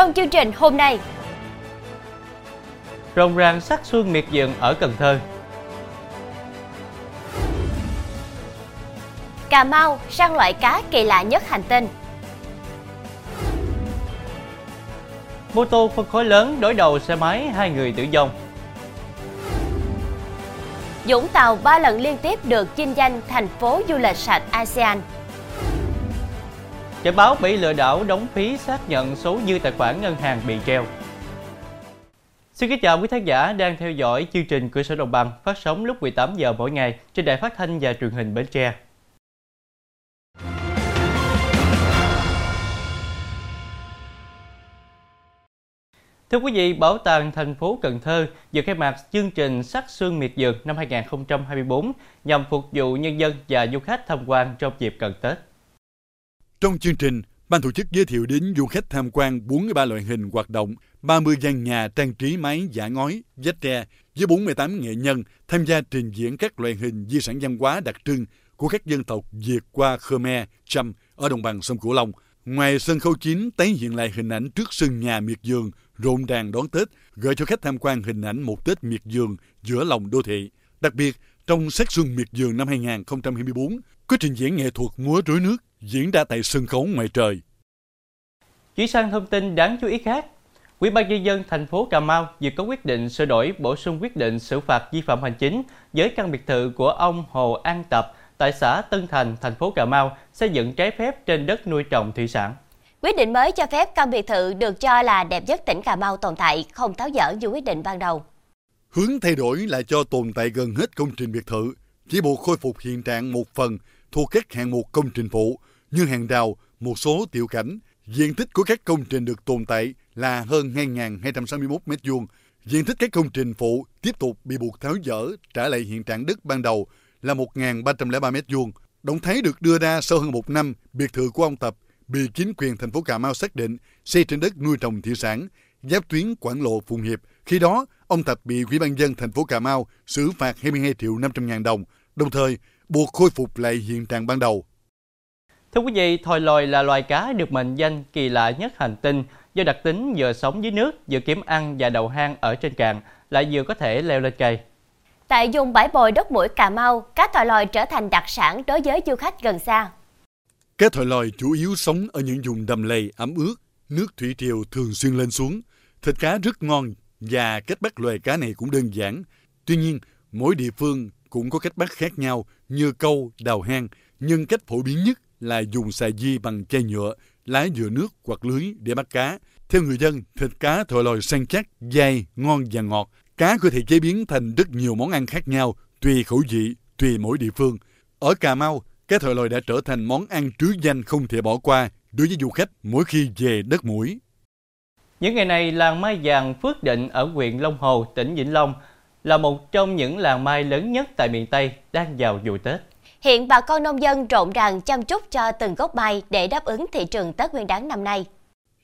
Trong chương trình hôm nay, rồng ràng sắc xuân miệt vườn ở Cần Thơ. Cà Mau săn loại cá kỳ lạ nhất hành tinh. Mô tô phân khối lớn đối đầu xe máy hai người tử vong. Dũng Tàu 3 lần liên tiếp được chinh danh thành phố du lịch sạch ASEAN. Chợ báo bị lừa đảo đóng phí xác nhận số dư tài khoản ngân hàng bị treo. Xin kính chào quý khán giả đang theo dõi chương trình Cửa sổ Đồng bằng phát sóng lúc 18 giờ mỗi ngày trên đài phát thanh và truyền hình Bến Tre. Thưa quý vị, Bảo tàng thành phố Cần Thơ vừa khai mạc chương trình Sắc xương Miệt Vườn năm 2024 nhằm phục vụ nhân dân và du khách tham quan trong dịp cận Tết. Trong chương trình, ban tổ chức giới thiệu đến du khách tham quan 43 loại hình hoạt động, 30 gian nhà trang trí máy giả ngói, vách tre với 48 nghệ nhân tham gia trình diễn các loại hình di sản văn hóa đặc trưng của các dân tộc Việt qua Khmer, Chăm ở đồng bằng sông Cửu Long. Ngoài sân khấu chính tái hiện lại hình ảnh trước sân nhà miệt vườn rộn ràng đón Tết, gợi cho khách tham quan hình ảnh một Tết miệt vườn giữa lòng đô thị. Đặc biệt, trong sắc xuân miệt vườn năm 2024, có trình diễn nghệ thuật múa rối nước diễn ra tại sân khấu ngoài trời. Chuyển sang thông tin đáng chú ý khác, Ủy ban nhân dân thành phố Cà Mau vừa có quyết định sửa đổi bổ sung quyết định xử phạt vi phạm hành chính với căn biệt thự của ông Hồ An Tập tại xã Tân Thành, thành phố Cà Mau xây dựng trái phép trên đất nuôi trồng thủy sản. Quyết định mới cho phép căn biệt thự được cho là đẹp nhất tỉnh Cà Mau tồn tại, không tháo dỡ như quyết định ban đầu. Hướng thay đổi là cho tồn tại gần hết công trình biệt thự, chỉ buộc khôi phục hiện trạng một phần thuộc các hạng mục công trình phụ như hàng rào, một số tiểu cảnh. Diện tích của các công trình được tồn tại là hơn 2.261 m2. Diện tích các công trình phụ tiếp tục bị buộc tháo dỡ trả lại hiện trạng đất ban đầu là 1.303 m2. Động thái được đưa ra sau hơn một năm biệt thự của ông Tập bị chính quyền thành phố Cà Mau xác định xây trên đất nuôi trồng thủy sản, giáp tuyến Quảng Lộ Phụng Hiệp. Khi đó, ông Tập bị Ủy ban dân thành phố Cà Mau xử phạt 22 triệu 500 ngàn đồng, đồng thời buộc khôi phục lại hiện trạng ban đầu. Thưa quý vị, thòi lòi là loài cá được mệnh danh kỳ lạ nhất hành tinh do đặc tính vừa sống dưới nước, vừa kiếm ăn và đầu hang ở trên cạn, lại vừa có thể leo lên cây. Tại vùng bãi bồi đất mũi Cà Mau, cá thòi lòi trở thành đặc sản đối với du khách gần xa. Cá thòi lòi chủ yếu sống ở những vùng đầm lầy ẩm ướt, nước thủy triều thường xuyên lên xuống. Thịt cá rất ngon và cách bắt loài cá này cũng đơn giản. Tuy nhiên, mỗi địa phương cũng có cách bắt khác nhau như câu, đào hang, nhưng cách phổ biến nhất là dùng xà di bằng chai nhựa, lá dừa nước hoặc lưới để bắt cá. Theo người dân, thịt cá thổi lòi săn chắc, dai, ngon và ngọt. Cá có thể chế biến thành rất nhiều món ăn khác nhau, tùy khẩu vị, tùy mỗi địa phương. Ở Cà Mau, cá thổi lòi đã trở thành món ăn trứ danh không thể bỏ qua đối với du khách mỗi khi về đất mũi. Những ngày này, làng mai vàng Phước Định ở huyện Long Hồ, tỉnh Vĩnh Long là một trong những làng mai lớn nhất tại miền Tây đang vào vụ Tết. Hiện bà con nông dân rộn ràng chăm chút cho từng gốc mai để đáp ứng thị trường Tết Nguyên đán năm nay.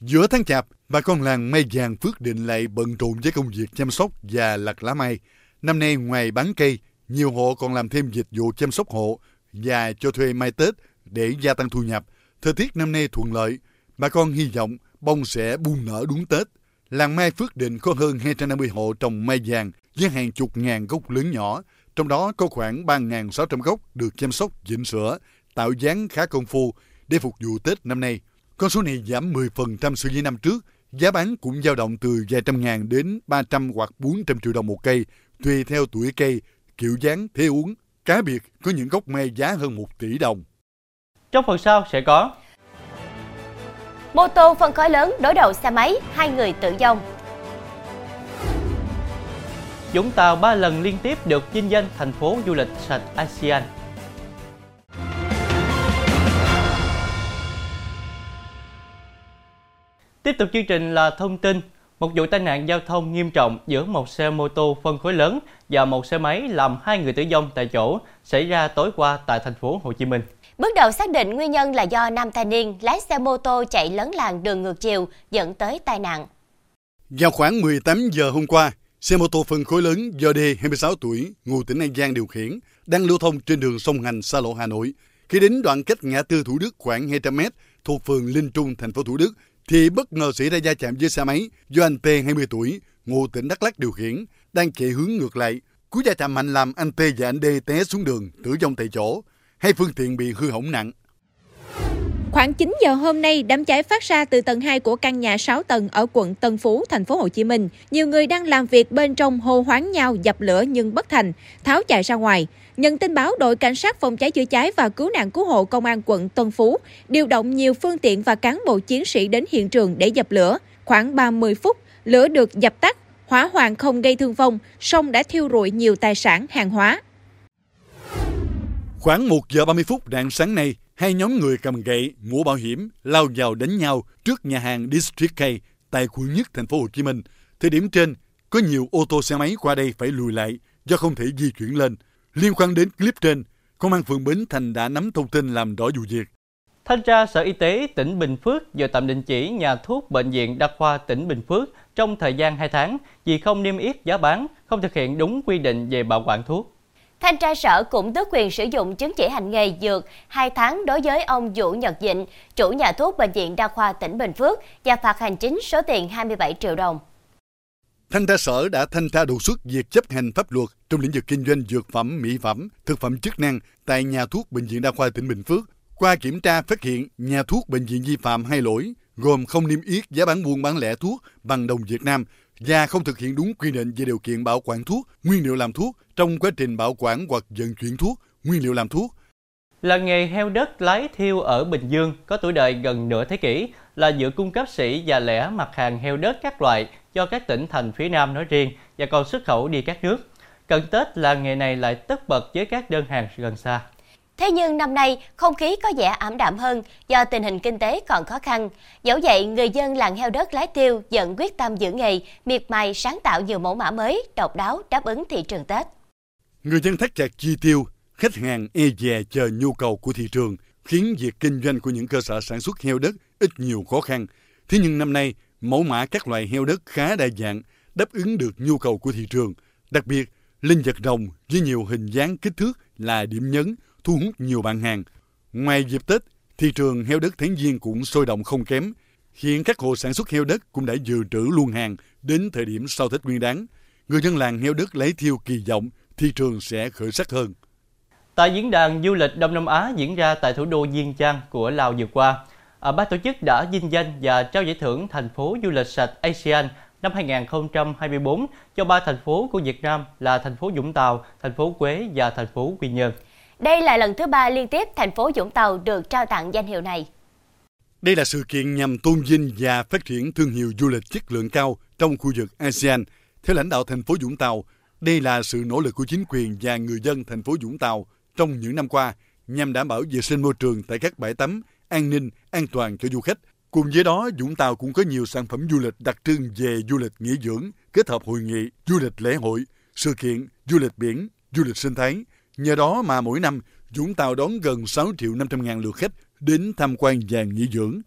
Giữa tháng chạp, bà con làng Mai Vàng Phước Định lại bận rộn với công việc chăm sóc và lặt lá mai. Năm nay ngoài bán cây, nhiều hộ còn làm thêm dịch vụ chăm sóc hộ và cho thuê mai Tết để gia tăng thu nhập. Thời tiết năm nay thuận lợi, bà con hy vọng bông sẽ bung nở đúng Tết. Làng Mai Phước Định có hơn 250 hộ trồng mai vàng với hàng chục ngàn gốc lớn nhỏ, trong đó có khoảng 3.600 gốc được chăm sóc chỉnh sửa, tạo dáng khá công phu để phục vụ Tết năm nay. Con số này giảm 10% so với năm trước, giá bán cũng dao động từ vài trăm ngàn đến 300 hoặc 400 triệu đồng một cây, tùy theo tuổi cây, kiểu dáng, thế uống. Cá biệt có những gốc mai giá hơn 1 tỷ đồng. Trong phần sau sẽ có Mô tô phân khối lớn đối đầu xe máy, hai người tử vong. Vũng Tàu 3 lần liên tiếp được vinh danh thành phố du lịch sạch ASEAN. Tiếp tục chương trình là thông tin. Một vụ tai nạn giao thông nghiêm trọng giữa một xe mô tô phân khối lớn và một xe máy làm hai người tử vong tại chỗ xảy ra tối qua tại thành phố Hồ Chí Minh. Bước đầu xác định nguyên nhân là do nam thanh niên lái xe mô tô chạy lấn làn đường ngược chiều dẫn tới tai nạn. Vào khoảng 18 giờ hôm qua, xe mô tô phân khối lớn do D 26 tuổi, ngụ tỉnh An Giang điều khiển, đang lưu thông trên đường sông Hành xa lộ Hà Nội. Khi đến đoạn cách ngã tư Thủ Đức khoảng 200 m thuộc phường Linh Trung, thành phố Thủ Đức, thì bất ngờ xảy ra va chạm với xe máy do anh T 20 tuổi, ngụ tỉnh Đắk Lắk điều khiển, đang chạy hướng ngược lại. Cú va chạm mạnh làm anh T và anh D té xuống đường, tử vong tại chỗ hay phương tiện bị hư hỏng nặng. Khoảng 9 giờ hôm nay, đám cháy phát ra từ tầng 2 của căn nhà 6 tầng ở quận Tân Phú, thành phố Hồ Chí Minh. Nhiều người đang làm việc bên trong hô hoáng nhau dập lửa nhưng bất thành, tháo chạy ra ngoài. Nhận tin báo, đội cảnh sát phòng cháy chữa cháy và cứu nạn cứu hộ công an quận Tân Phú điều động nhiều phương tiện và cán bộ chiến sĩ đến hiện trường để dập lửa. Khoảng 30 phút, lửa được dập tắt, hỏa hoạn không gây thương vong, song đã thiêu rụi nhiều tài sản, hàng hóa. Khoảng 1 giờ 30 phút rạng sáng nay, hai nhóm người cầm gậy, mũ bảo hiểm lao vào đánh nhau trước nhà hàng District K tại quận nhất thành phố Hồ Chí Minh. Thời điểm trên, có nhiều ô tô xe máy qua đây phải lùi lại do không thể di chuyển lên. Liên quan đến clip trên, Công an phường Bến Thành đã nắm thông tin làm rõ vụ việc. Thanh tra Sở Y tế tỉnh Bình Phước vừa tạm đình chỉ nhà thuốc Bệnh viện Đa khoa tỉnh Bình Phước trong thời gian 2 tháng vì không niêm yết giá bán, không thực hiện đúng quy định về bảo quản thuốc. Thanh tra sở cũng tước quyền sử dụng chứng chỉ hành nghề dược 2 tháng đối với ông Vũ Nhật Dịnh, chủ nhà thuốc Bệnh viện Đa khoa tỉnh Bình Phước và phạt hành chính số tiền 27 triệu đồng. Thanh tra sở đã thanh tra đột xuất việc chấp hành pháp luật trong lĩnh vực kinh doanh dược phẩm, mỹ phẩm, thực phẩm chức năng tại nhà thuốc Bệnh viện Đa khoa tỉnh Bình Phước. Qua kiểm tra phát hiện nhà thuốc bệnh viện vi phạm hai lỗi gồm không niêm yết giá bán buôn bán lẻ thuốc bằng đồng Việt Nam và không thực hiện đúng quy định về điều kiện bảo quản thuốc, nguyên liệu làm thuốc trong quá trình bảo quản hoặc vận chuyển thuốc, nguyên liệu làm thuốc. Là nghề heo đất lái thiêu ở Bình Dương có tuổi đời gần nửa thế kỷ, là giữa cung cấp sỉ và lẻ mặt hàng heo đất các loại cho các tỉnh thành phía Nam nói riêng và còn xuất khẩu đi các nước. Cận Tết là nghề này lại tất bật với các đơn hàng gần xa. Thế nhưng năm nay, không khí có vẻ ảm đạm hơn do tình hình kinh tế còn khó khăn. Dẫu vậy, người dân làng heo đất lái tiêu vẫn quyết tâm giữ nghề, miệt mài sáng tạo nhiều mẫu mã mới, độc đáo đáp ứng thị trường Tết. Người dân thắt chặt chi tiêu, khách hàng e dè chờ nhu cầu của thị trường, khiến việc kinh doanh của những cơ sở sản xuất heo đất ít nhiều khó khăn. Thế nhưng năm nay, mẫu mã các loại heo đất khá đa dạng, đáp ứng được nhu cầu của thị trường. Đặc biệt, linh vật rồng với nhiều hình dáng kích thước là điểm nhấn, thu hút nhiều bạn hàng. Ngoài dịp Tết, thị trường heo đất tháng Giêng cũng sôi động không kém. Hiện các hộ sản xuất heo đất cũng đã dự trữ luôn hàng đến thời điểm sau Tết Nguyên đáng Người dân làng heo đất lấy thiêu kỳ vọng thị trường sẽ khởi sắc hơn. Tại diễn đàn du lịch Đông Nam Á diễn ra tại thủ đô viên trang của Lào vừa qua, à, ban tổ chức đã vinh danh và trao giải thưởng thành phố du lịch sạch ASEAN năm 2024 cho ba thành phố của Việt Nam là thành phố Vũng Tàu, thành phố Quế và thành phố Quy Nhơn. Đây là lần thứ ba liên tiếp thành phố Vũng Tàu được trao tặng danh hiệu này. Đây là sự kiện nhằm tôn vinh và phát triển thương hiệu du lịch chất lượng cao trong khu vực ASEAN. Theo lãnh đạo thành phố Vũng Tàu, đây là sự nỗ lực của chính quyền và người dân thành phố Vũng Tàu trong những năm qua nhằm đảm bảo vệ sinh môi trường tại các bãi tắm, an ninh, an toàn cho du khách. Cùng với đó, Vũng Tàu cũng có nhiều sản phẩm du lịch đặc trưng về du lịch nghỉ dưỡng, kết hợp hội nghị, du lịch lễ hội, sự kiện, du lịch biển, du lịch sinh thái. Nhờ đó mà mỗi năm, Vũng Tàu đón gần 6 triệu 500 ngàn lượt khách đến tham quan và nghỉ dưỡng.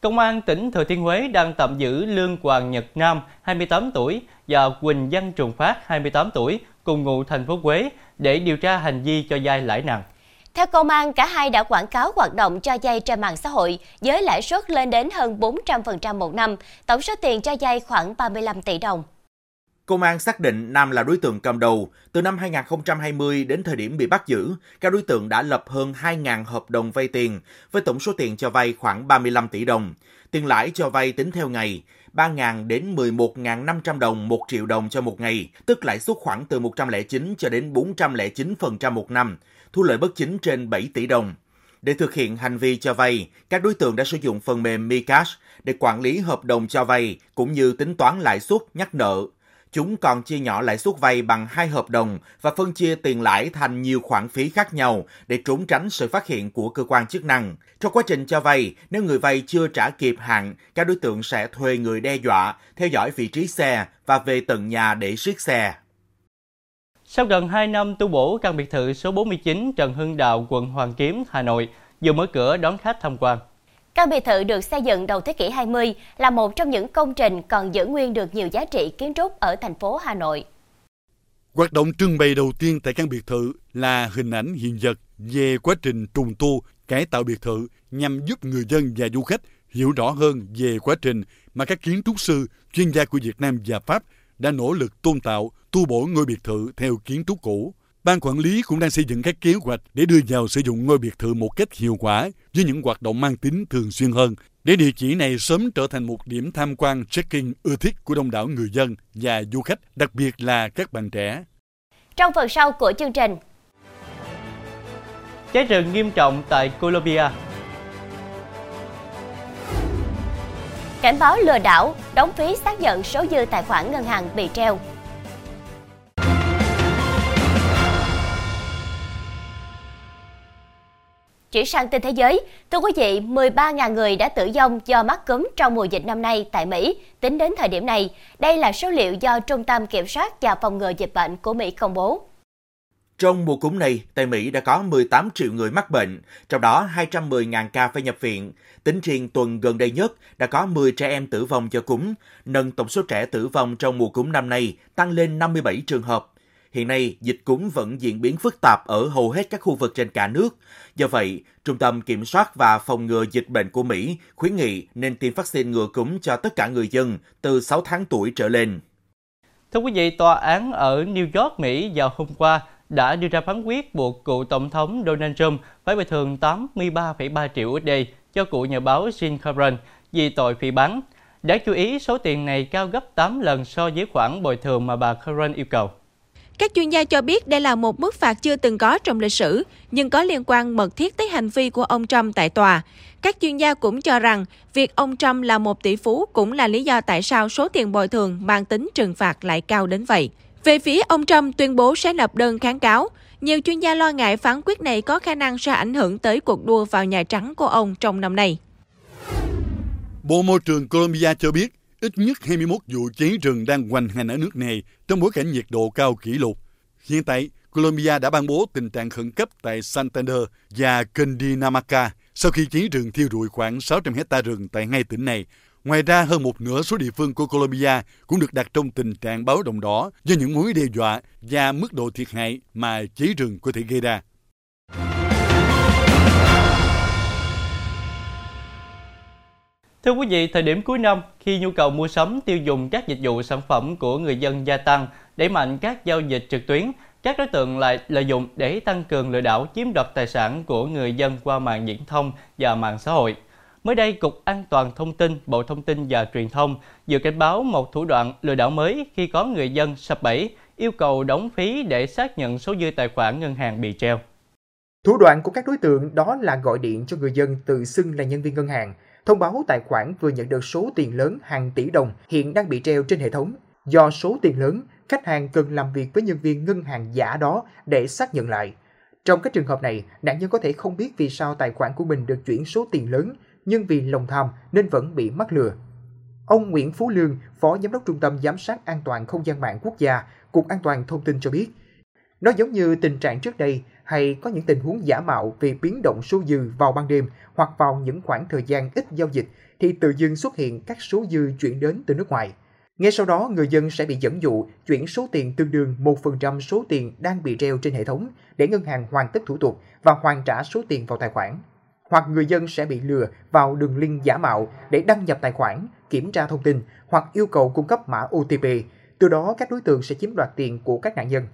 Công an tỉnh Thừa Thiên Huế đang tạm giữ Lương Hoàng Nhật Nam, 28 tuổi, và Quỳnh Văn Trùng Phát, 28 tuổi, cùng ngụ thành phố Huế để điều tra hành vi cho vay lãi nặng. Theo công an, cả hai đã quảng cáo hoạt động cho vay trên mạng xã hội với lãi suất lên đến hơn 400% một năm, tổng số tiền cho vay khoảng 35 tỷ đồng. Công an xác định Nam là đối tượng cầm đầu. Từ năm 2020 đến thời điểm bị bắt giữ, các đối tượng đã lập hơn 2.000 hợp đồng vay tiền với tổng số tiền cho vay khoảng 35 tỷ đồng. Tiền lãi cho vay tính theo ngày, 3.000 đến 11.500 đồng 1 triệu đồng cho một ngày, tức lãi suất khoảng từ 109 cho đến 409% một năm, thu lợi bất chính trên 7 tỷ đồng. Để thực hiện hành vi cho vay, các đối tượng đã sử dụng phần mềm MiCash để quản lý hợp đồng cho vay cũng như tính toán lãi suất nhắc nợ. Chúng còn chia nhỏ lãi suất vay bằng hai hợp đồng và phân chia tiền lãi thành nhiều khoản phí khác nhau để trốn tránh sự phát hiện của cơ quan chức năng. Trong quá trình cho vay, nếu người vay chưa trả kịp hạn, các đối tượng sẽ thuê người đe dọa, theo dõi vị trí xe và về tận nhà để siết xe. Sau gần 2 năm tu bổ căn biệt thự số 49 Trần Hưng Đạo, quận Hoàn Kiếm, Hà Nội, vừa mở cửa đón khách tham quan. Căn biệt thự được xây dựng đầu thế kỷ 20 là một trong những công trình còn giữ nguyên được nhiều giá trị kiến trúc ở thành phố Hà Nội. Hoạt động trưng bày đầu tiên tại căn biệt thự là hình ảnh hiện vật về quá trình trùng tu cải tạo biệt thự nhằm giúp người dân và du khách hiểu rõ hơn về quá trình mà các kiến trúc sư, chuyên gia của Việt Nam và Pháp đã nỗ lực tôn tạo, tu bổ ngôi biệt thự theo kiến trúc cũ. Ban quản lý cũng đang xây dựng các kế hoạch để đưa vào sử dụng ngôi biệt thự một cách hiệu quả với những hoạt động mang tính thường xuyên hơn, để địa chỉ này sớm trở thành một điểm tham quan check-in ưa thích của đông đảo người dân và du khách, đặc biệt là các bạn trẻ. Trong phần sau của chương trình, Cháy rừng nghiêm trọng tại Colombia cảnh báo lừa đảo, đóng phí xác nhận số dư tài khoản ngân hàng bị treo. Chuyển sang tin thế giới, thưa quý vị, 13.000 người đã tử vong do mắc cúm trong mùa dịch năm nay tại Mỹ. Tính đến thời điểm này, đây là số liệu do Trung tâm Kiểm soát và Phòng ngừa Dịch bệnh của Mỹ công bố. Trong mùa cúm này, tại Mỹ đã có 18 triệu người mắc bệnh, trong đó 210.000 ca phải nhập viện. Tính riêng tuần gần đây nhất, đã có 10 trẻ em tử vong do cúm, nâng tổng số trẻ tử vong trong mùa cúm năm nay tăng lên 57 trường hợp. Hiện nay, dịch cúm vẫn diễn biến phức tạp ở hầu hết các khu vực trên cả nước. Do vậy, Trung tâm Kiểm soát và Phòng ngừa Dịch bệnh của Mỹ khuyến nghị nên tiêm vaccine ngừa cúm cho tất cả người dân từ 6 tháng tuổi trở lên. Thưa quý vị, tòa án ở New York, Mỹ vào hôm qua đã đưa ra phán quyết buộc cựu Tổng thống Donald Trump phải bồi thường 83,3 triệu USD cho cựu nhà báo Jim Cameron vì tội phỉ bắn. Đáng chú ý, số tiền này cao gấp 8 lần so với khoản bồi thường mà bà Cameron yêu cầu. Các chuyên gia cho biết đây là một mức phạt chưa từng có trong lịch sử, nhưng có liên quan mật thiết tới hành vi của ông Trump tại tòa. Các chuyên gia cũng cho rằng việc ông Trump là một tỷ phú cũng là lý do tại sao số tiền bồi thường mang tính trừng phạt lại cao đến vậy. Về phía ông Trump tuyên bố sẽ lập đơn kháng cáo, nhiều chuyên gia lo ngại phán quyết này có khả năng sẽ ảnh hưởng tới cuộc đua vào Nhà Trắng của ông trong năm nay. Bộ Môi trường Colombia cho biết ít nhất 21 vụ cháy rừng đang hoành hành ở nước này trong bối cảnh nhiệt độ cao kỷ lục. Hiện tại, Colombia đã ban bố tình trạng khẩn cấp tại Santander và Cundinamarca sau khi cháy rừng thiêu rụi khoảng 600 hecta rừng tại hai tỉnh này, Ngoài ra, hơn một nửa số địa phương của Colombia cũng được đặt trong tình trạng báo động đỏ do những mối đe dọa và mức độ thiệt hại mà cháy rừng có thể gây ra. Thưa quý vị, thời điểm cuối năm, khi nhu cầu mua sắm tiêu dùng các dịch vụ sản phẩm của người dân gia tăng, đẩy mạnh các giao dịch trực tuyến, các đối tượng lại lợi dụng để tăng cường lừa đảo chiếm đoạt tài sản của người dân qua mạng viễn thông và mạng xã hội. Mới đây, Cục An toàn Thông tin, Bộ Thông tin và Truyền thông vừa cảnh báo một thủ đoạn lừa đảo mới khi có người dân sập bẫy yêu cầu đóng phí để xác nhận số dư tài khoản ngân hàng bị treo. Thủ đoạn của các đối tượng đó là gọi điện cho người dân tự xưng là nhân viên ngân hàng, thông báo tài khoản vừa nhận được số tiền lớn hàng tỷ đồng hiện đang bị treo trên hệ thống. Do số tiền lớn, khách hàng cần làm việc với nhân viên ngân hàng giả đó để xác nhận lại. Trong các trường hợp này, nạn nhân có thể không biết vì sao tài khoản của mình được chuyển số tiền lớn nhưng vì lòng tham nên vẫn bị mắc lừa. Ông Nguyễn Phú Lương, Phó Giám đốc Trung tâm Giám sát An toàn Không gian mạng quốc gia, Cục An toàn Thông tin cho biết, nó giống như tình trạng trước đây hay có những tình huống giả mạo vì biến động số dư vào ban đêm hoặc vào những khoảng thời gian ít giao dịch thì tự dưng xuất hiện các số dư chuyển đến từ nước ngoài. Ngay sau đó, người dân sẽ bị dẫn dụ chuyển số tiền tương đương 1% số tiền đang bị treo trên hệ thống để ngân hàng hoàn tất thủ tục và hoàn trả số tiền vào tài khoản hoặc người dân sẽ bị lừa vào đường link giả mạo để đăng nhập tài khoản, kiểm tra thông tin hoặc yêu cầu cung cấp mã OTP. Từ đó các đối tượng sẽ chiếm đoạt tiền của các nạn nhân.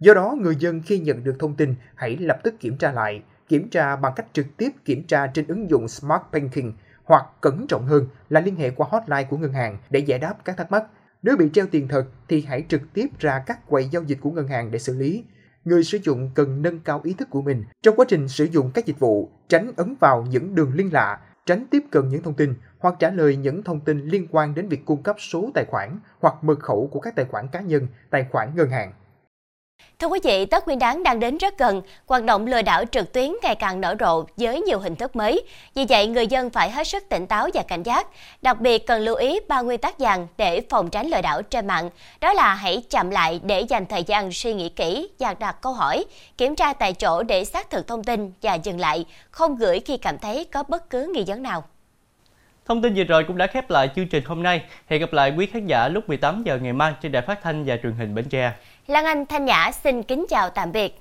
Do đó, người dân khi nhận được thông tin hãy lập tức kiểm tra lại, kiểm tra bằng cách trực tiếp kiểm tra trên ứng dụng Smart Banking hoặc cẩn trọng hơn là liên hệ qua hotline của ngân hàng để giải đáp các thắc mắc. Nếu bị treo tiền thật thì hãy trực tiếp ra các quầy giao dịch của ngân hàng để xử lý người sử dụng cần nâng cao ý thức của mình trong quá trình sử dụng các dịch vụ, tránh ấn vào những đường liên lạ, tránh tiếp cận những thông tin hoặc trả lời những thông tin liên quan đến việc cung cấp số tài khoản hoặc mật khẩu của các tài khoản cá nhân, tài khoản ngân hàng. Thưa quý vị, Tết Nguyên đán đang đến rất gần, hoạt động lừa đảo trực tuyến ngày càng nở rộ với nhiều hình thức mới. Vì vậy, người dân phải hết sức tỉnh táo và cảnh giác. Đặc biệt cần lưu ý ba nguyên tắc vàng để phòng tránh lừa đảo trên mạng. Đó là hãy chậm lại để dành thời gian suy nghĩ kỹ và đặt câu hỏi, kiểm tra tại chỗ để xác thực thông tin và dừng lại, không gửi khi cảm thấy có bất cứ nghi vấn nào. Thông tin vừa rồi cũng đã khép lại chương trình hôm nay. Hẹn gặp lại quý khán giả lúc 18 giờ ngày mai trên đài phát thanh và truyền hình Bến Tre. Lan Anh Thanh Nhã xin kính chào tạm biệt.